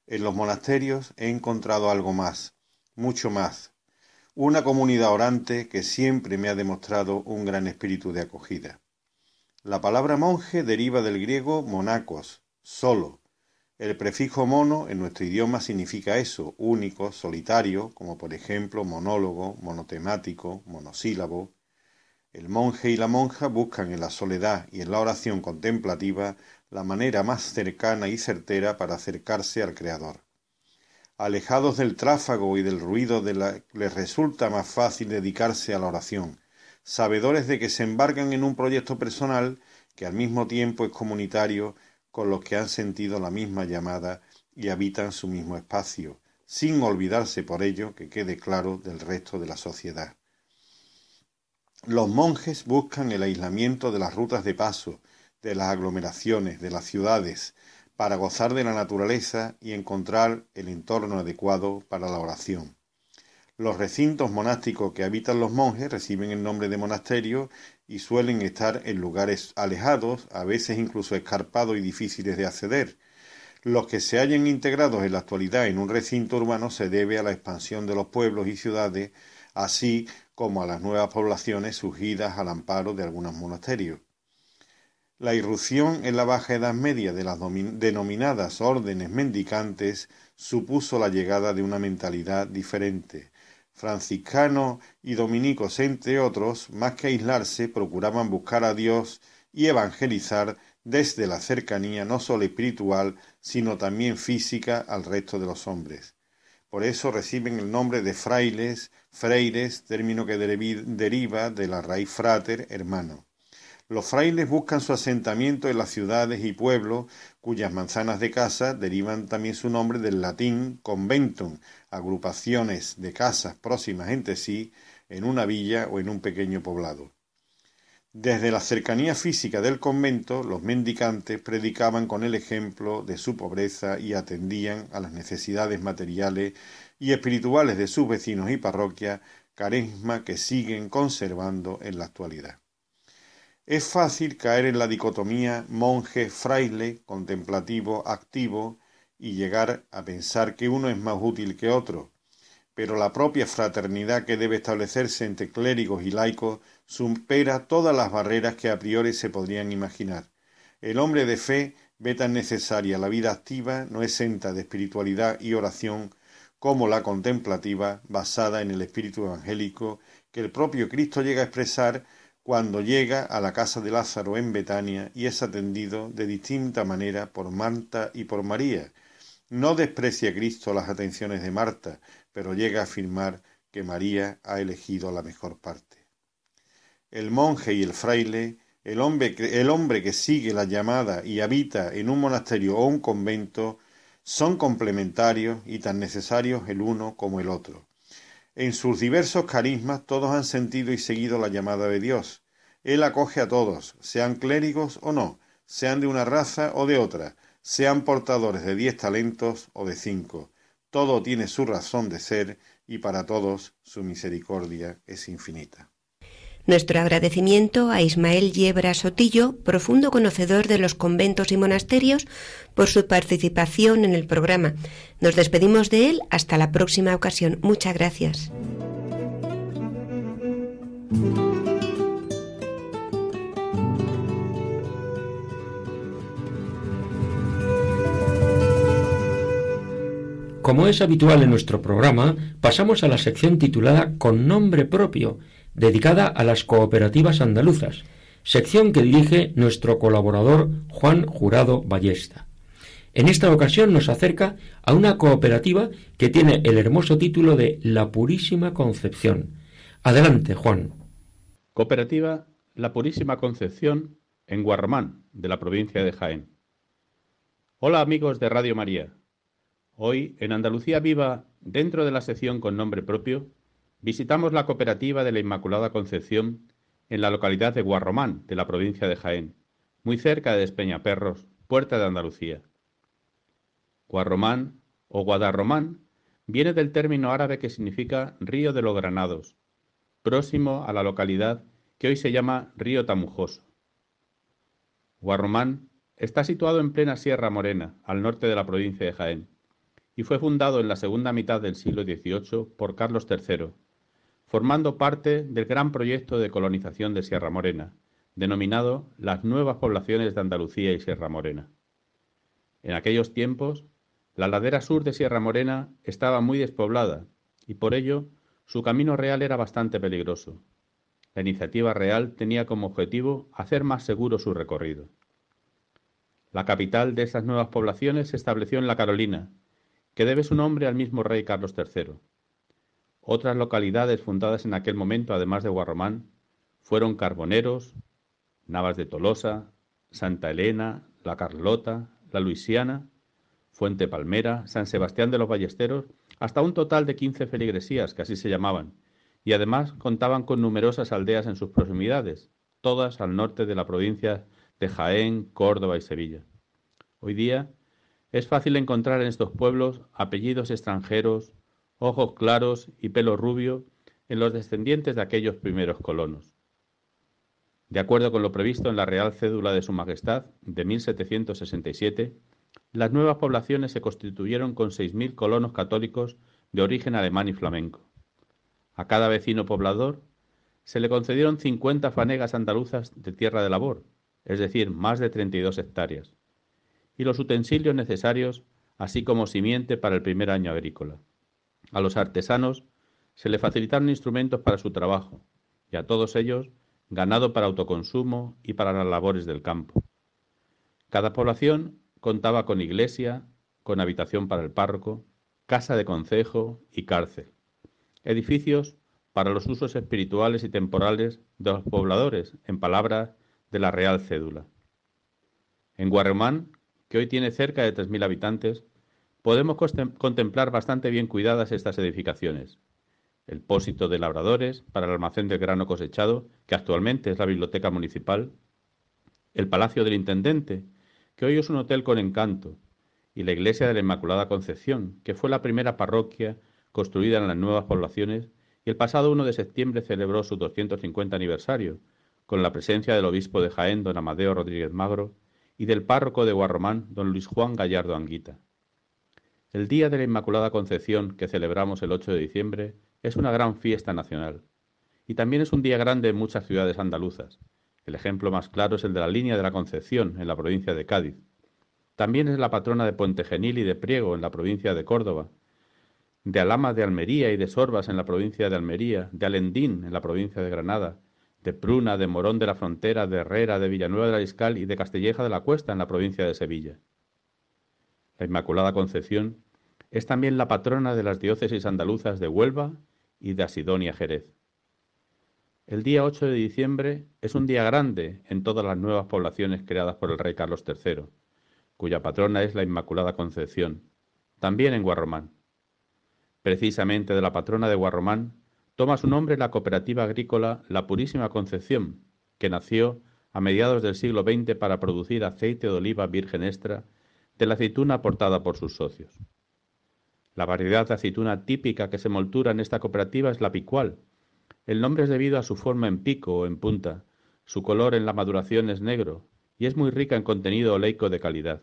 En los monasterios he encontrado algo más, mucho más, una comunidad orante que siempre me ha demostrado un gran espíritu de acogida. La palabra monje deriva del griego monacos, solo. El prefijo mono en nuestro idioma significa eso, único, solitario, como por ejemplo monólogo, monotemático, monosílabo, el monje y la monja buscan en la soledad y en la oración contemplativa la manera más cercana y certera para acercarse al Creador. Alejados del tráfago y del ruido de la, les resulta más fácil dedicarse a la oración, sabedores de que se embarcan en un proyecto personal que al mismo tiempo es comunitario con los que han sentido la misma llamada y habitan su mismo espacio, sin olvidarse por ello que quede claro del resto de la sociedad. Los monjes buscan el aislamiento de las rutas de paso, de las aglomeraciones, de las ciudades, para gozar de la naturaleza y encontrar el entorno adecuado para la oración. Los recintos monásticos que habitan los monjes reciben el nombre de monasterio y suelen estar en lugares alejados, a veces incluso escarpados y difíciles de acceder. Los que se hayan integrados en la actualidad en un recinto urbano se debe a la expansión de los pueblos y ciudades, así como a las nuevas poblaciones surgidas al amparo de algunos monasterios. La irrupción en la Baja Edad Media de las denominadas órdenes mendicantes supuso la llegada de una mentalidad diferente. Franciscanos y dominicos, entre otros, más que aislarse, procuraban buscar a Dios y evangelizar desde la cercanía no sólo espiritual, sino también física al resto de los hombres. Por eso reciben el nombre de frailes, freires, término que deriva de la raíz frater, hermano. Los frailes buscan su asentamiento en las ciudades y pueblos cuyas manzanas de casa derivan también su nombre del latín conventum, agrupaciones de casas próximas entre sí en una villa o en un pequeño poblado. Desde la cercanía física del convento, los mendicantes predicaban con el ejemplo de su pobreza y atendían a las necesidades materiales y espirituales de sus vecinos y parroquias, carisma que siguen conservando en la actualidad. Es fácil caer en la dicotomía monje-fraile, contemplativo, activo, y llegar a pensar que uno es más útil que otro, pero la propia fraternidad que debe establecerse entre clérigos y laicos supera todas las barreras que a priori se podrían imaginar. El hombre de fe ve tan necesaria la vida activa, no exenta de espiritualidad y oración, como la contemplativa, basada en el espíritu evangélico, que el propio Cristo llega a expresar cuando llega a la casa de Lázaro en Betania y es atendido de distinta manera por Marta y por María. No desprecia Cristo las atenciones de Marta, pero llega a afirmar que María ha elegido la mejor parte. El monje y el fraile, el hombre, el hombre que sigue la llamada y habita en un monasterio o un convento, son complementarios y tan necesarios el uno como el otro. En sus diversos carismas todos han sentido y seguido la llamada de Dios. Él acoge a todos, sean clérigos o no, sean de una raza o de otra, sean portadores de diez talentos o de cinco, todo tiene su razón de ser y para todos su misericordia es infinita. Nuestro agradecimiento a Ismael Yebra Sotillo, profundo conocedor de los conventos y monasterios, por su participación en el programa. Nos despedimos de él hasta la próxima ocasión. Muchas gracias. Como es habitual en nuestro programa, pasamos a la sección titulada Con nombre propio, dedicada a las cooperativas andaluzas, sección que dirige nuestro colaborador Juan Jurado Ballesta. En esta ocasión nos acerca a una cooperativa que tiene el hermoso título de La Purísima Concepción. Adelante, Juan. Cooperativa La Purísima Concepción en Guarromán, de la provincia de Jaén. Hola amigos de Radio María. Hoy, en Andalucía Viva, dentro de la sección con nombre propio, visitamos la cooperativa de la Inmaculada Concepción en la localidad de Guarromán, de la provincia de Jaén, muy cerca de Despeñaperros, puerta de Andalucía. Guarromán o Guadarromán viene del término árabe que significa río de los granados, próximo a la localidad que hoy se llama Río Tamujoso. Guarromán está situado en plena Sierra Morena, al norte de la provincia de Jaén fue fundado en la segunda mitad del siglo XVIII por Carlos III, formando parte del gran proyecto de colonización de Sierra Morena, denominado las nuevas poblaciones de Andalucía y Sierra Morena. En aquellos tiempos, la ladera sur de Sierra Morena estaba muy despoblada y por ello su camino real era bastante peligroso. La iniciativa real tenía como objetivo hacer más seguro su recorrido. La capital de esas nuevas poblaciones se estableció en la Carolina, que debe su nombre al mismo rey Carlos III. Otras localidades fundadas en aquel momento, además de Guarromán, fueron Carboneros, Navas de Tolosa, Santa Elena, La Carlota, La Luisiana, Fuente Palmera, San Sebastián de los Ballesteros, hasta un total de quince feligresías, que así se llamaban, y además contaban con numerosas aldeas en sus proximidades, todas al norte de la provincia de Jaén, Córdoba y Sevilla. Hoy día es fácil encontrar en estos pueblos apellidos extranjeros, ojos claros y pelo rubio en los descendientes de aquellos primeros colonos. De acuerdo con lo previsto en la Real Cédula de Su Majestad de 1767, las nuevas poblaciones se constituyeron con 6.000 colonos católicos de origen alemán y flamenco. A cada vecino poblador se le concedieron 50 fanegas andaluzas de tierra de labor, es decir, más de 32 hectáreas y los utensilios necesarios, así como simiente para el primer año agrícola. A los artesanos se le facilitaron instrumentos para su trabajo y a todos ellos ganado para autoconsumo y para las labores del campo. Cada población contaba con iglesia, con habitación para el párroco, casa de concejo y cárcel, edificios para los usos espirituales y temporales de los pobladores, en palabras de la Real Cédula. En Guarromán que hoy tiene cerca de 3.000 habitantes, podemos contemplar bastante bien cuidadas estas edificaciones. el pósito de labradores para el almacén del grano cosechado, que actualmente es la biblioteca municipal, el Palacio del Intendente, que hoy es un hotel con encanto, y la Iglesia de la Inmaculada Concepción, que fue la primera parroquia construida en las nuevas poblaciones y el pasado 1 de septiembre celebró su 250 aniversario, con la presencia del obispo de Jaén, don Amadeo Rodríguez Magro, y del párroco de Guarromán, don Luis Juan Gallardo Anguita. El Día de la Inmaculada Concepción, que celebramos el 8 de diciembre, es una gran fiesta nacional. Y también es un día grande en muchas ciudades andaluzas. El ejemplo más claro es el de la línea de la Concepción, en la provincia de Cádiz. También es la patrona de Puente Genil y de Priego, en la provincia de Córdoba, de Alama de Almería y de Sorbas, en la provincia de Almería, de Alendín, en la provincia de Granada, de Pruna, de Morón de la Frontera, de Herrera, de Villanueva de la Iscal y de Castelleja de la Cuesta, en la provincia de Sevilla. La Inmaculada Concepción es también la patrona de las diócesis andaluzas de Huelva y de Asidonia Jerez. El día 8 de diciembre es un día grande en todas las nuevas poblaciones creadas por el rey Carlos III, cuya patrona es la Inmaculada Concepción, también en Guarromán. Precisamente de la patrona de Guarromán toma su nombre la cooperativa agrícola La Purísima Concepción, que nació a mediados del siglo XX para producir aceite de oliva virgen extra de la aceituna aportada por sus socios. La variedad de aceituna típica que se moltura en esta cooperativa es la picual. El nombre es debido a su forma en pico o en punta. Su color en la maduración es negro y es muy rica en contenido oleico de calidad.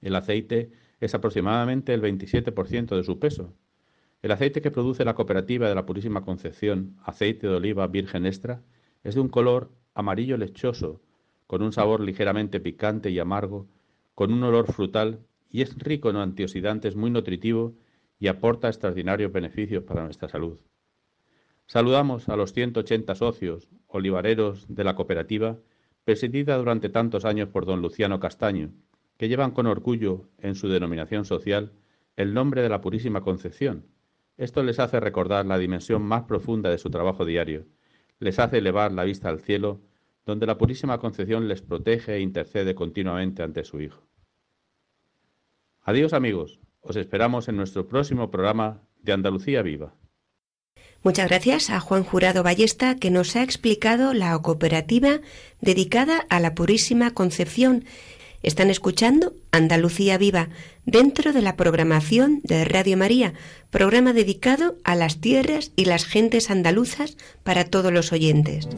El aceite es aproximadamente el 27% de su peso. El aceite que produce la cooperativa de la Purísima Concepción, aceite de oliva virgen extra, es de un color amarillo lechoso, con un sabor ligeramente picante y amargo, con un olor frutal y es rico en antioxidantes muy nutritivo y aporta extraordinarios beneficios para nuestra salud. Saludamos a los 180 socios olivareros de la cooperativa, presidida durante tantos años por don Luciano Castaño, que llevan con orgullo en su denominación social el nombre de la Purísima Concepción. Esto les hace recordar la dimensión más profunda de su trabajo diario, les hace elevar la vista al cielo, donde la Purísima Concepción les protege e intercede continuamente ante su Hijo. Adiós amigos, os esperamos en nuestro próximo programa de Andalucía Viva. Muchas gracias a Juan Jurado Ballesta que nos ha explicado la cooperativa dedicada a la Purísima Concepción. Están escuchando Andalucía Viva dentro de la programación de Radio María, programa dedicado a las tierras y las gentes andaluzas para todos los oyentes.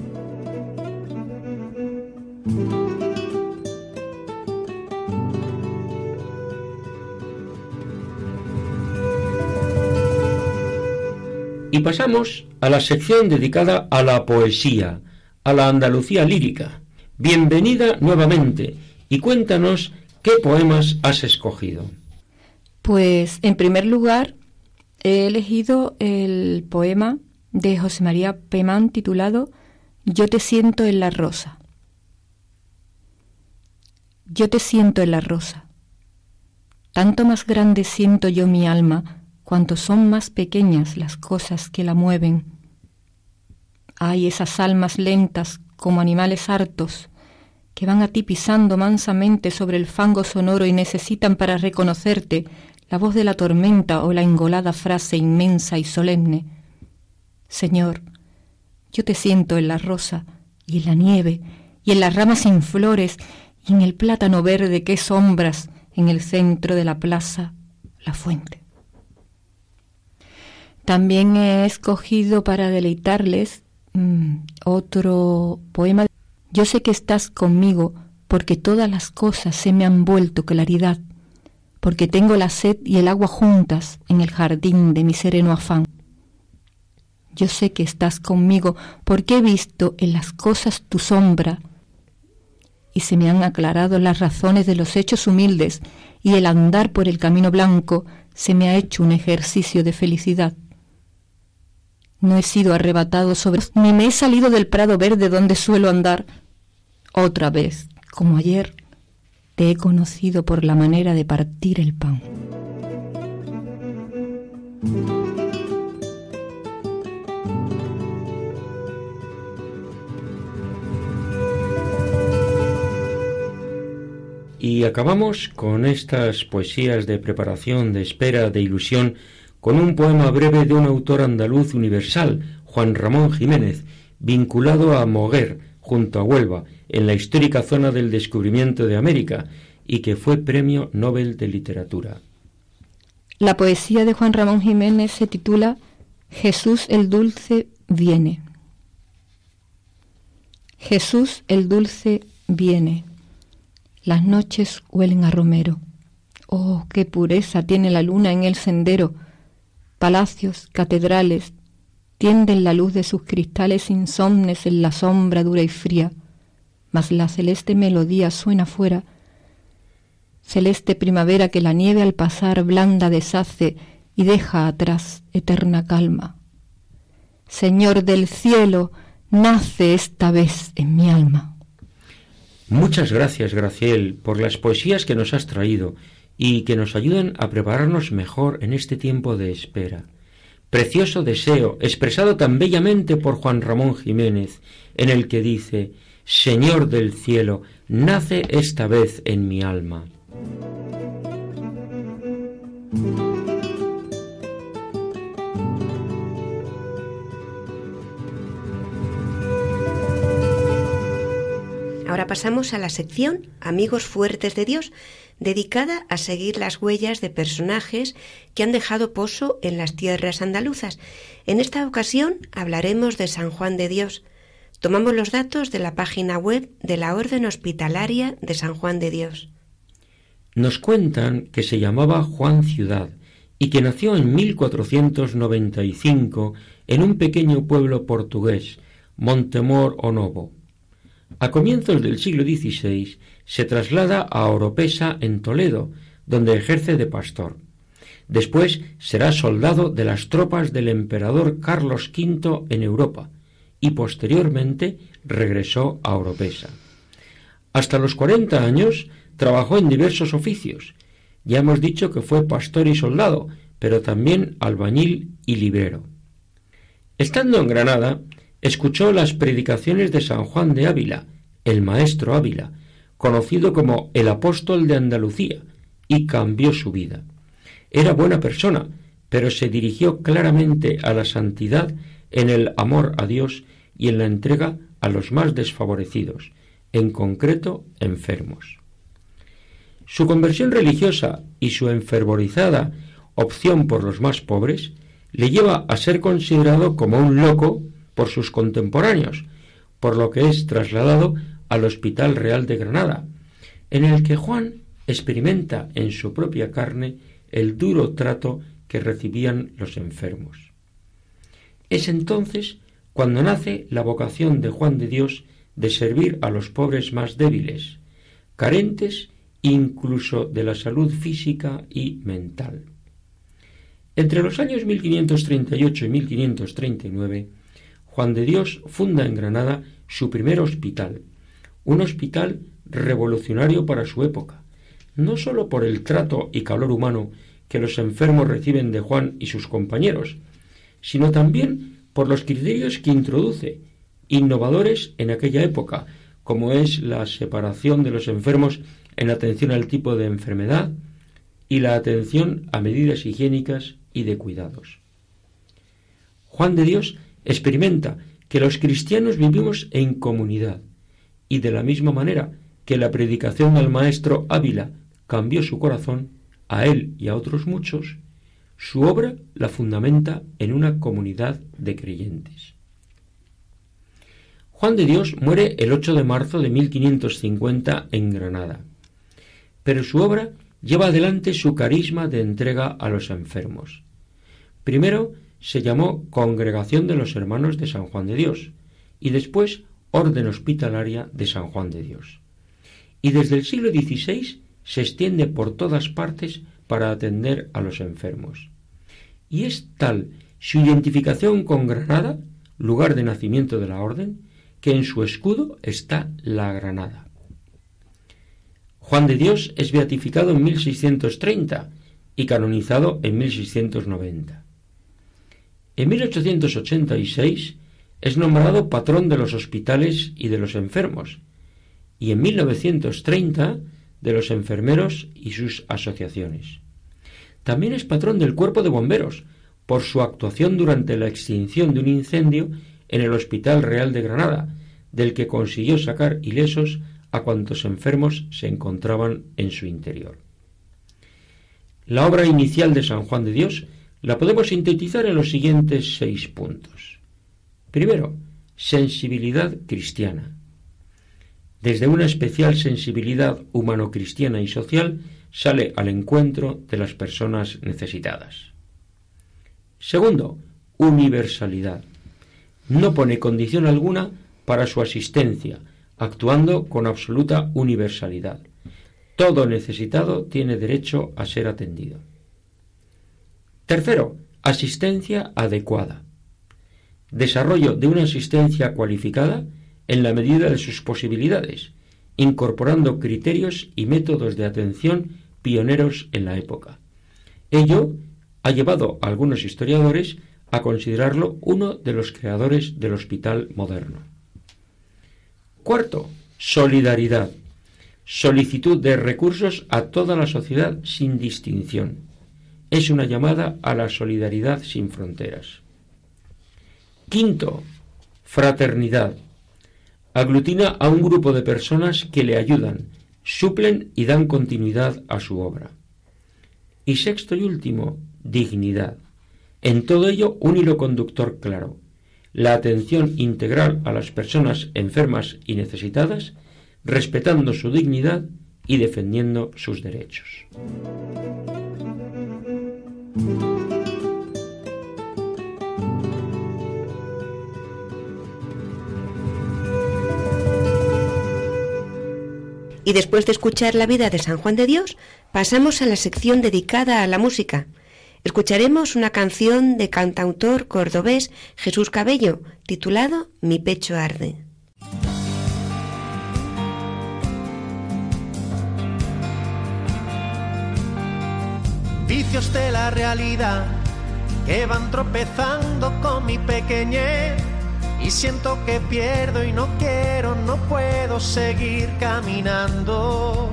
Y pasamos a la sección dedicada a la poesía, a la Andalucía lírica. Bienvenida nuevamente y cuéntanos qué poemas has escogido. Pues en primer lugar he elegido el poema de José María Pemán titulado Yo te siento en la rosa. Yo te siento en la rosa. Tanto más grande siento yo mi alma cuanto son más pequeñas las cosas que la mueven. Hay esas almas lentas como animales hartos que van a ti pisando mansamente sobre el fango sonoro y necesitan para reconocerte la voz de la tormenta o la engolada frase inmensa y solemne. Señor, yo te siento en la rosa y en la nieve y en las ramas sin flores y en el plátano verde que sombras en el centro de la plaza, la fuente. También he escogido para deleitarles mm, otro poema. Yo sé que estás conmigo porque todas las cosas se me han vuelto claridad, porque tengo la sed y el agua juntas en el jardín de mi sereno afán. Yo sé que estás conmigo porque he visto en las cosas tu sombra y se me han aclarado las razones de los hechos humildes y el andar por el camino blanco se me ha hecho un ejercicio de felicidad. No he sido arrebatado sobre ni me he salido del prado verde donde suelo andar. Otra vez, como ayer, te he conocido por la manera de partir el pan. Y acabamos con estas poesías de preparación, de espera, de ilusión con un poema breve de un autor andaluz universal, Juan Ramón Jiménez, vinculado a Moguer, junto a Huelva, en la histórica zona del descubrimiento de América, y que fue Premio Nobel de Literatura. La poesía de Juan Ramón Jiménez se titula Jesús el Dulce viene. Jesús el Dulce viene. Las noches huelen a romero. Oh, qué pureza tiene la luna en el sendero. Palacios, catedrales, tienden la luz de sus cristales insomnes en la sombra dura y fría, mas la celeste melodía suena fuera, celeste primavera que la nieve al pasar blanda deshace y deja atrás eterna calma. Señor del cielo, nace esta vez en mi alma. Muchas gracias, Graciel, por las poesías que nos has traído y que nos ayudan a prepararnos mejor en este tiempo de espera. Precioso deseo, expresado tan bellamente por Juan Ramón Jiménez, en el que dice, Señor del cielo, nace esta vez en mi alma. Ahora pasamos a la sección Amigos Fuertes de Dios, dedicada a seguir las huellas de personajes que han dejado pozo en las tierras andaluzas. En esta ocasión hablaremos de San Juan de Dios. Tomamos los datos de la página web de la Orden Hospitalaria de San Juan de Dios. Nos cuentan que se llamaba Juan Ciudad y que nació en 1495 en un pequeño pueblo portugués, Montemor o Novo. A comienzos del siglo XVI se traslada a Oropesa en Toledo, donde ejerce de pastor. Después será soldado de las tropas del emperador Carlos V en Europa y posteriormente regresó a Oropesa. Hasta los cuarenta años trabajó en diversos oficios. Ya hemos dicho que fue pastor y soldado, pero también albañil y librero. Estando en Granada, escuchó las predicaciones de San Juan de Ávila, el maestro Ávila, conocido como el apóstol de Andalucía, y cambió su vida. Era buena persona, pero se dirigió claramente a la santidad en el amor a Dios y en la entrega a los más desfavorecidos, en concreto enfermos. Su conversión religiosa y su enfervorizada opción por los más pobres le lleva a ser considerado como un loco por sus contemporáneos, por lo que es trasladado al Hospital Real de Granada, en el que Juan experimenta en su propia carne el duro trato que recibían los enfermos. Es entonces cuando nace la vocación de Juan de Dios de servir a los pobres más débiles, carentes incluso de la salud física y mental. Entre los años 1538 y 1539, Juan de Dios funda en Granada su primer hospital, un hospital revolucionario para su época, no sólo por el trato y calor humano que los enfermos reciben de Juan y sus compañeros, sino también por los criterios que introduce, innovadores en aquella época, como es la separación de los enfermos en atención al tipo de enfermedad y la atención a medidas higiénicas y de cuidados. Juan de Dios experimenta que los cristianos vivimos en comunidad y de la misma manera que la predicación del maestro Ávila cambió su corazón, a él y a otros muchos, su obra la fundamenta en una comunidad de creyentes. Juan de Dios muere el 8 de marzo de 1550 en Granada, pero su obra lleva adelante su carisma de entrega a los enfermos. Primero se llamó Congregación de los Hermanos de San Juan de Dios y después Orden Hospitalaria de San Juan de Dios. Y desde el siglo XVI se extiende por todas partes para atender a los enfermos. Y es tal su identificación con Granada, lugar de nacimiento de la orden, que en su escudo está la granada. Juan de Dios es beatificado en 1630 y canonizado en 1690. En 1886 es nombrado patrón de los hospitales y de los enfermos, y en 1930 de los enfermeros y sus asociaciones. también es patrón del cuerpo de bomberos, por su actuación durante la extinción de un incendio en el Hospital Real de Granada, del que consiguió sacar ilesos a cuantos enfermos se encontraban en su interior. La obra inicial de San Juan de Dios la podemos sintetizar en los siguientes seis puntos. Primero, sensibilidad cristiana. Desde una especial sensibilidad humano-cristiana y social sale al encuentro de las personas necesitadas. Segundo, universalidad. No pone condición alguna para su asistencia, actuando con absoluta universalidad. Todo necesitado tiene derecho a ser atendido. Tercero, asistencia adecuada. Desarrollo de una asistencia cualificada en la medida de sus posibilidades, incorporando criterios y métodos de atención pioneros en la época. Ello ha llevado a algunos historiadores a considerarlo uno de los creadores del hospital moderno. Cuarto, solidaridad. Solicitud de recursos a toda la sociedad sin distinción. Es una llamada a la solidaridad sin fronteras. Quinto, fraternidad. Aglutina a un grupo de personas que le ayudan, suplen y dan continuidad a su obra. Y sexto y último, dignidad. En todo ello, un hilo conductor claro la atención integral a las personas enfermas y necesitadas, respetando su dignidad y defendiendo sus derechos. Y después de escuchar la vida de San Juan de Dios, pasamos a la sección dedicada a la música, Escucharemos una canción de cantautor cordobés Jesús Cabello, titulado Mi pecho arde. Vicios de la realidad que van tropezando con mi pequeñez y siento que pierdo y no quiero, no puedo seguir caminando.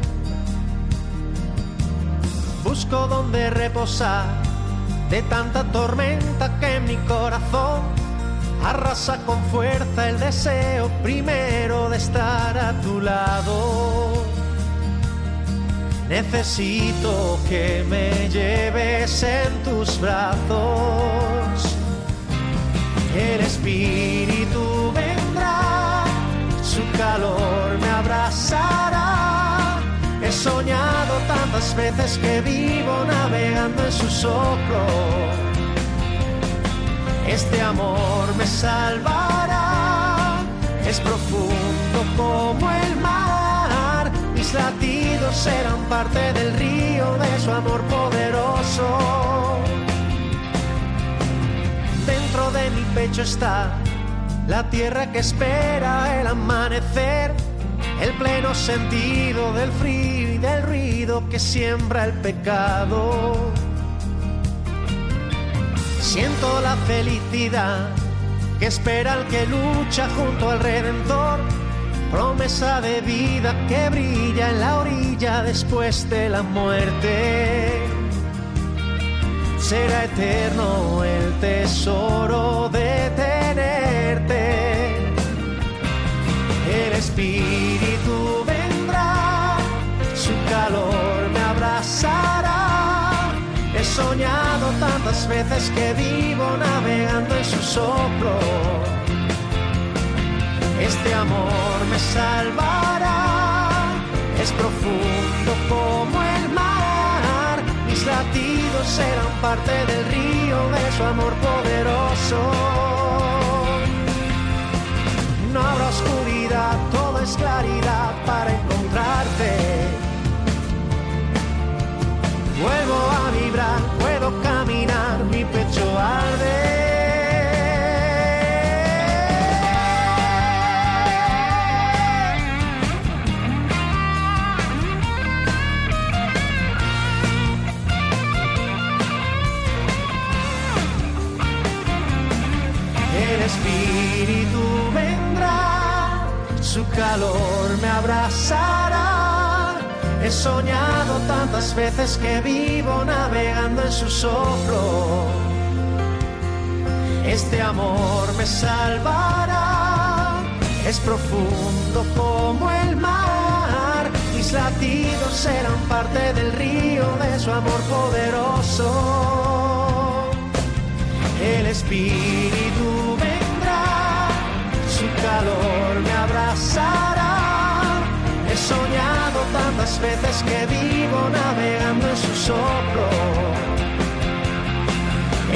Busco donde reposar de tanta tormenta que mi corazón arrasa con fuerza el deseo primero de estar a tu lado. Necesito que me lleves en tus brazos. El espíritu vendrá, su calor me abrazará He soñado tantas veces que vivo navegando en su soplo. Este amor me salvará, es profundo como el mar. Mis latidos serán parte del río de su amor poderoso. De mi pecho está la tierra que espera el amanecer el pleno sentido del frío y del ruido que siembra el pecado. Siento la felicidad que espera el que lucha junto al Redentor, promesa de vida que brilla en la orilla después de la muerte. Será eterno el tesoro de tenerte. El espíritu calor me abrazará. He soñado tantas veces que vivo navegando en su soplo. Este amor me salvará, es profundo como el mar. Latidos serán parte del río de su amor poderoso. No habrá oscuridad, todo es claridad para encontrarte Vuelvo a vibrar, puedo caminar, mi pecho arde. Calor me abrazará He soñado tantas veces que vivo navegando en su soplo. Este amor me salvará, es profundo como el mar. Mis latidos serán parte del río de su amor poderoso. El espíritu calor me abrazará. He soñado tantas veces que vivo navegando en su soplo.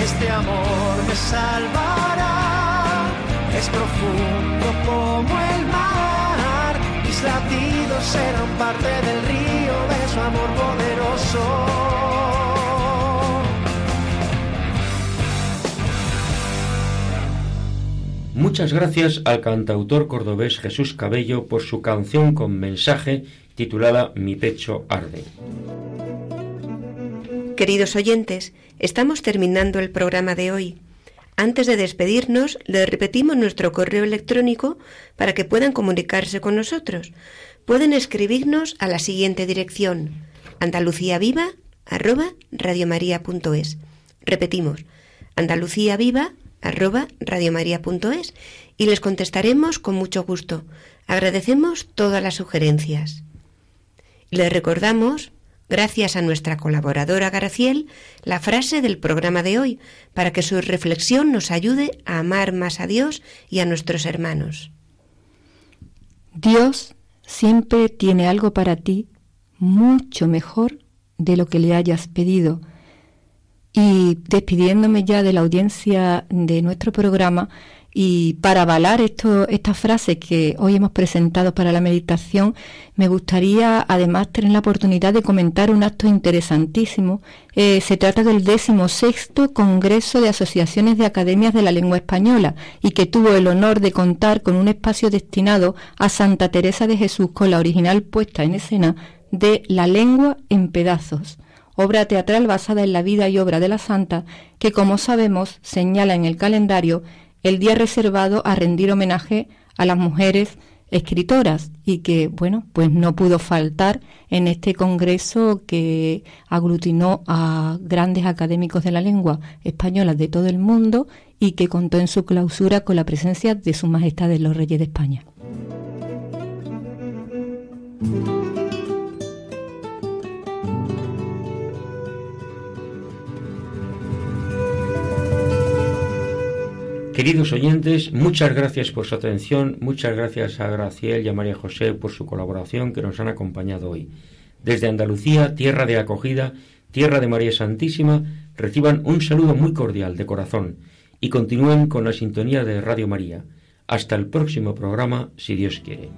Este amor me salvará, es profundo como el mar. Mis latidos serán parte del río de su amor poderoso. Muchas gracias al cantautor cordobés Jesús Cabello por su canción con mensaje titulada Mi pecho arde. Queridos oyentes, estamos terminando el programa de hoy. Antes de despedirnos, les repetimos nuestro correo electrónico para que puedan comunicarse con nosotros. Pueden escribirnos a la siguiente dirección: andaluciaviva@radiomaria.es. Repetimos: andaluciaviva radiomaria.es y les contestaremos con mucho gusto. Agradecemos todas las sugerencias. Les recordamos, gracias a nuestra colaboradora Graciel, la frase del programa de hoy, para que su reflexión nos ayude a amar más a Dios y a nuestros hermanos. Dios siempre tiene algo para ti mucho mejor de lo que le hayas pedido y despidiéndome ya de la audiencia de nuestro programa, y para avalar esto, esta frase que hoy hemos presentado para la meditación, me gustaría además tener la oportunidad de comentar un acto interesantísimo. Eh, se trata del sexto Congreso de Asociaciones de Academias de la Lengua Española y que tuvo el honor de contar con un espacio destinado a Santa Teresa de Jesús con la original puesta en escena de La lengua en pedazos obra teatral basada en la vida y obra de la santa, que como sabemos señala en el calendario el día reservado a rendir homenaje a las mujeres escritoras y que, bueno, pues no pudo faltar en este congreso que aglutinó a grandes académicos de la lengua española de todo el mundo y que contó en su clausura con la presencia de Su Majestad de los Reyes de España. Queridos oyentes, muchas gracias por su atención, muchas gracias a Graciel y a María José por su colaboración que nos han acompañado hoy. Desde Andalucía, tierra de acogida, tierra de María Santísima, reciban un saludo muy cordial de corazón y continúen con la sintonía de Radio María. Hasta el próximo programa, si Dios quiere.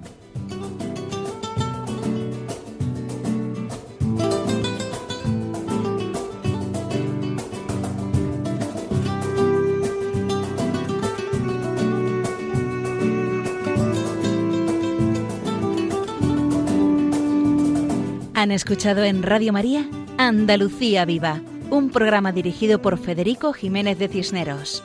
Han escuchado en Radio María Andalucía Viva, un programa dirigido por Federico Jiménez de Cisneros.